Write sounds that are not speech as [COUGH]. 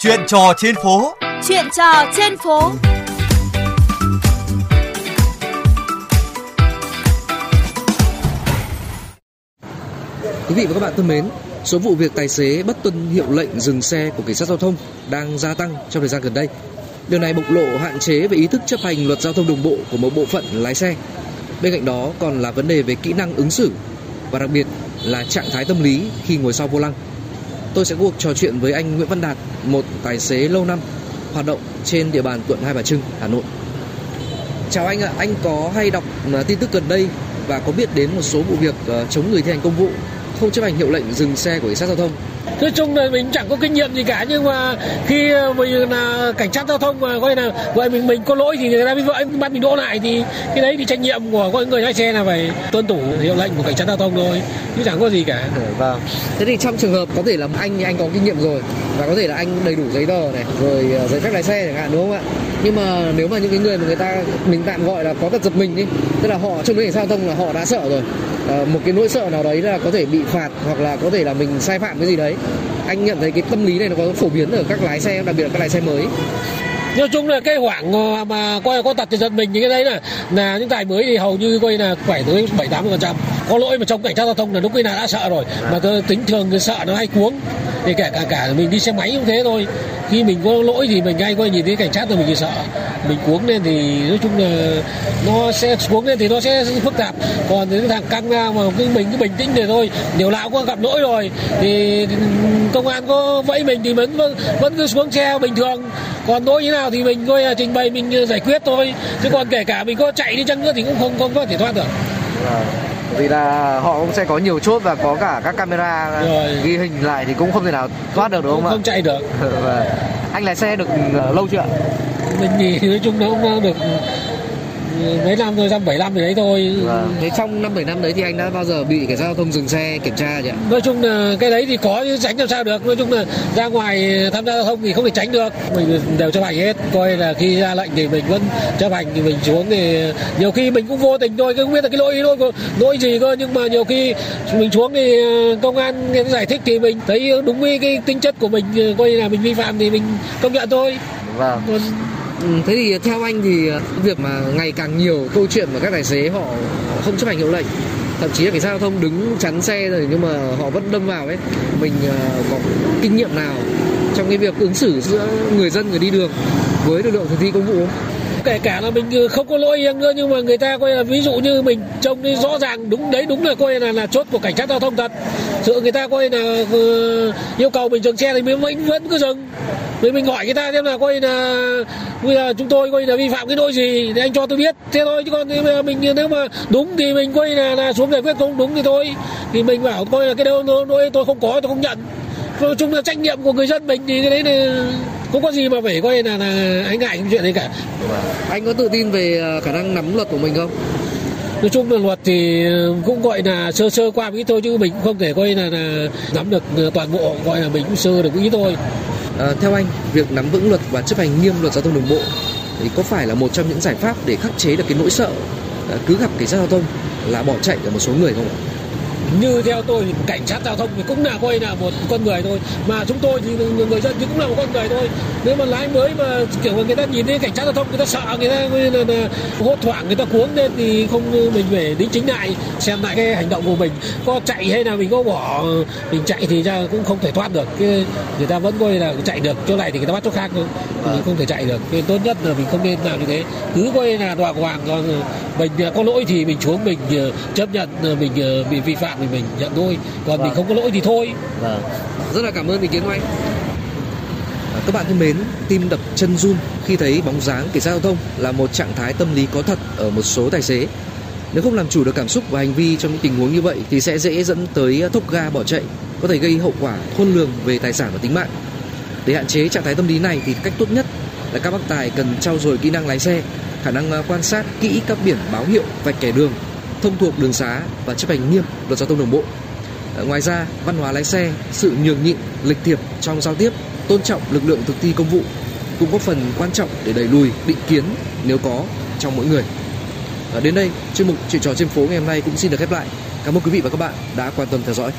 Chuyện trò trên phố. Chuyện trò trên phố. Quý vị và các bạn thân mến, số vụ việc tài xế bất tuân hiệu lệnh dừng xe của cảnh sát giao thông đang gia tăng trong thời gian gần đây. Điều này bộc lộ hạn chế về ý thức chấp hành luật giao thông đường bộ của một bộ phận lái xe. Bên cạnh đó còn là vấn đề về kỹ năng ứng xử và đặc biệt là trạng thái tâm lý khi ngồi sau vô lăng. Tôi sẽ cuộc trò chuyện với anh Nguyễn Văn Đạt, một tài xế lâu năm hoạt động trên địa bàn quận Hai Bà Trưng, Hà Nội. Chào anh ạ, anh có hay đọc à, tin tức gần đây và có biết đến một số vụ việc à, chống người thi hành công vụ không chấp hành hiệu lệnh dừng xe của cảnh sát giao thông nói chung là mình chẳng có kinh nghiệm gì cả nhưng mà khi ờ, mình là cảnh sát giao thông mà coi là gọi mình mình có lỗi thì người ta mới vợ bắt mình đỗ lại thì cái đấy thì trách nhiệm của con người lái xe là phải tuân thủ hiệu lệnh của cảnh sát giao thông thôi chứ chẳng có gì cả. Ừ, vâng. Thế thì trong trường hợp có thể là anh anh có kinh nghiệm rồi và có thể là anh đầy đủ giấy tờ này rồi ờ, giấy phép lái xe chẳng hạn đúng không ạ? Nhưng mà nếu mà những cái người mà người ta mình tạm gọi là có tật giật mình đi tức là họ trong cảnh sát giao thông là họ đã sợ rồi à, một cái nỗi sợ nào đấy là có thể bị phạt hoặc là có thể là mình sai phạm cái gì đấy anh nhận thấy cái tâm lý này nó có phổ biến ở các lái xe đặc biệt là các lái xe mới nói chung là cái khoảng ờ, mà coi có tật thì giật mình như cái đấy là là những tài mới thì hầu như coi là khỏe tới bảy tám phần trăm. Có lỗi mà trong cảnh sát giao thông là lúc khi nào đã sợ rồi, mà tôi tính thường cái sợ nó hay cuống. Thì cả cả cả mình đi xe máy cũng thế thôi. Khi mình có lỗi thì mình ngay coi nhìn thấy cảnh sát rồi mình sợ. Mình cuống lên thì nói chung là nó sẽ cuống lên thì nó sẽ phức tạp. Còn những thằng căng ra mà cứ mình cứ bình tĩnh để thôi. Nhiều lão có gặp lỗi rồi. Thì ừ, công an có vẫy mình thì vẫn vẫn cứ xuống xe bình thường còn lỗi như nào thì mình coi trình bày mình giải quyết thôi chứ còn kể cả mình có chạy đi chăng nữa thì cũng không không có thể thoát được vì là họ cũng sẽ có nhiều chốt và có cả các camera Rồi. ghi hình lại thì cũng không thể nào thoát được đúng không ạ? không chạy được [LAUGHS] Và anh lái xe được ờ, lâu chưa ạ? mình thì nói chung nó cũng được mấy năm rồi dăm bảy năm thì đấy thôi Vâng. Thế trong năm bảy năm đấy thì anh đã bao giờ bị cảnh sát giao thông dừng xe kiểm tra chưa ạ? nói chung là cái đấy thì có chứ tránh làm sao được nói chung là ra ngoài tham gia giao thông thì không thể tránh được mình đều chấp hành hết coi là khi ra lệnh thì mình vẫn chấp hành thì mình xuống thì nhiều khi mình cũng vô tình thôi không biết là cái lỗi lỗi lỗi gì cơ nhưng mà nhiều khi mình xuống thì công an giải thích thì mình thấy đúng với cái tính chất của mình coi là mình vi phạm thì mình công nhận thôi Vâng. Ừ, thế thì theo anh thì ờ, việc mà ngày càng nhiều câu chuyện mà các tài xế họ không chấp hành hiệu lệnh, thậm chí là cảnh sát giao thông đứng chắn xe rồi nhưng mà họ vẫn đâm vào ấy, mình ờ, có kinh nghiệm nào trong cái việc ứng xử giữa người dân, người đi đường với lực lượng thực thi công vụ không? kể cả là mình ờ, không có lỗi riêng nữa nhưng mà người ta coi là ví dụ như mình trông đi rõ ràng đúng, đấy đúng là coi là là chốt của cảnh sát giao thông thật sự người ta coi là ờ, yêu cầu mình dừng xe thì mình vẫn vẫn cứ dừng. Vì mình hỏi người ta xem là coi là bây giờ chúng tôi coi là vi phạm cái lỗi gì thì anh cho tôi biết. Thế thôi chứ còn mình nếu mà đúng thì mình coi là, là xuống giải quyết không đúng thì thôi. Thì mình bảo coi là cái đâu lỗi tôi không có tôi không nhận. Nói chung là trách nhiệm của người dân mình thì cái đấy là không có gì mà phải coi là, là anh ngại cái chuyện đấy cả. Anh có tự tin về ờ, khả năng nắm luật của mình không? Nói chung là luật thì cũng gọi là sơ sơ qua một ít thôi chứ mình cũng không thể coi là, là nắm được toàn bộ gọi là mình cũng sơ được một ít thôi. Ờ, theo anh việc nắm vững luật và chấp hành nghiêm luật giao thông đường bộ thì có phải là một trong những giải pháp để khắc chế được cái nỗi sợ ờ, cứ gặp cảnh sát giao thông là bỏ chạy ở một số người không ạ? Như theo tôi thì cảnh sát giao thông thì cũng là coi là một con người thôi mà chúng tôi thì người dân thì cũng là một con người thôi nếu mà lái mới mà kiểu mà người ta nhìn thấy cảnh sát giao thông người ta sợ người ta coi là, là hốt hoảng người ta cuống lên thì không mình phải đính chính lại xem lại cái hành động của mình. Có chạy hay là mình có bỏ mình chạy thì ra cũng không thể thoát được. Cái người ta vẫn coi là chạy được chỗ này thì người ta bắt chỗ khác thôi thì mình không thể chạy được. Nên tốt nhất là mình không nên làm như thế. Cứ coi là đoàn hoàng còn mình có lỗi thì mình xuống mình ờ, chấp nhận ờ, mình bị vi phạm thì mình nhận thôi. Còn mình không có lỗi thì thôi. Vâng. Rất là cảm ơn ý kiến của anh. Các bạn thân mến, tim đập chân run khi thấy bóng dáng cảnh sát giao thông là một trạng thái tâm lý có thật ở một số tài xế. Nếu không làm chủ được cảm xúc và hành vi trong những tình huống như vậy thì sẽ dễ dẫn tới thốc ga bỏ chạy, có thể gây hậu quả khôn lường về tài sản và tính mạng. Để hạn chế trạng thái tâm lý này thì cách tốt nhất là các bác tài cần trau dồi kỹ năng lái xe, khả năng à, quan sát kỹ các biển báo hiệu vạch kẻ đường, thông thuộc đường xá và chấp hành nghiêm luật giao thông đường bộ. Ngoài ra, văn hóa lái xe, sự nhường nhịn, lịch thiệp trong giao tiếp, tôn trọng lực lượng thực thi công vụ cũng góp phần quan trọng để đẩy lùi định kiến nếu có trong mỗi người. À, đến đây, chuyên mục chuyện trò trên phố ngày hôm nay cũng xin được khép lại. Cảm ơn quý vị và các bạn đã quan tâm theo dõi.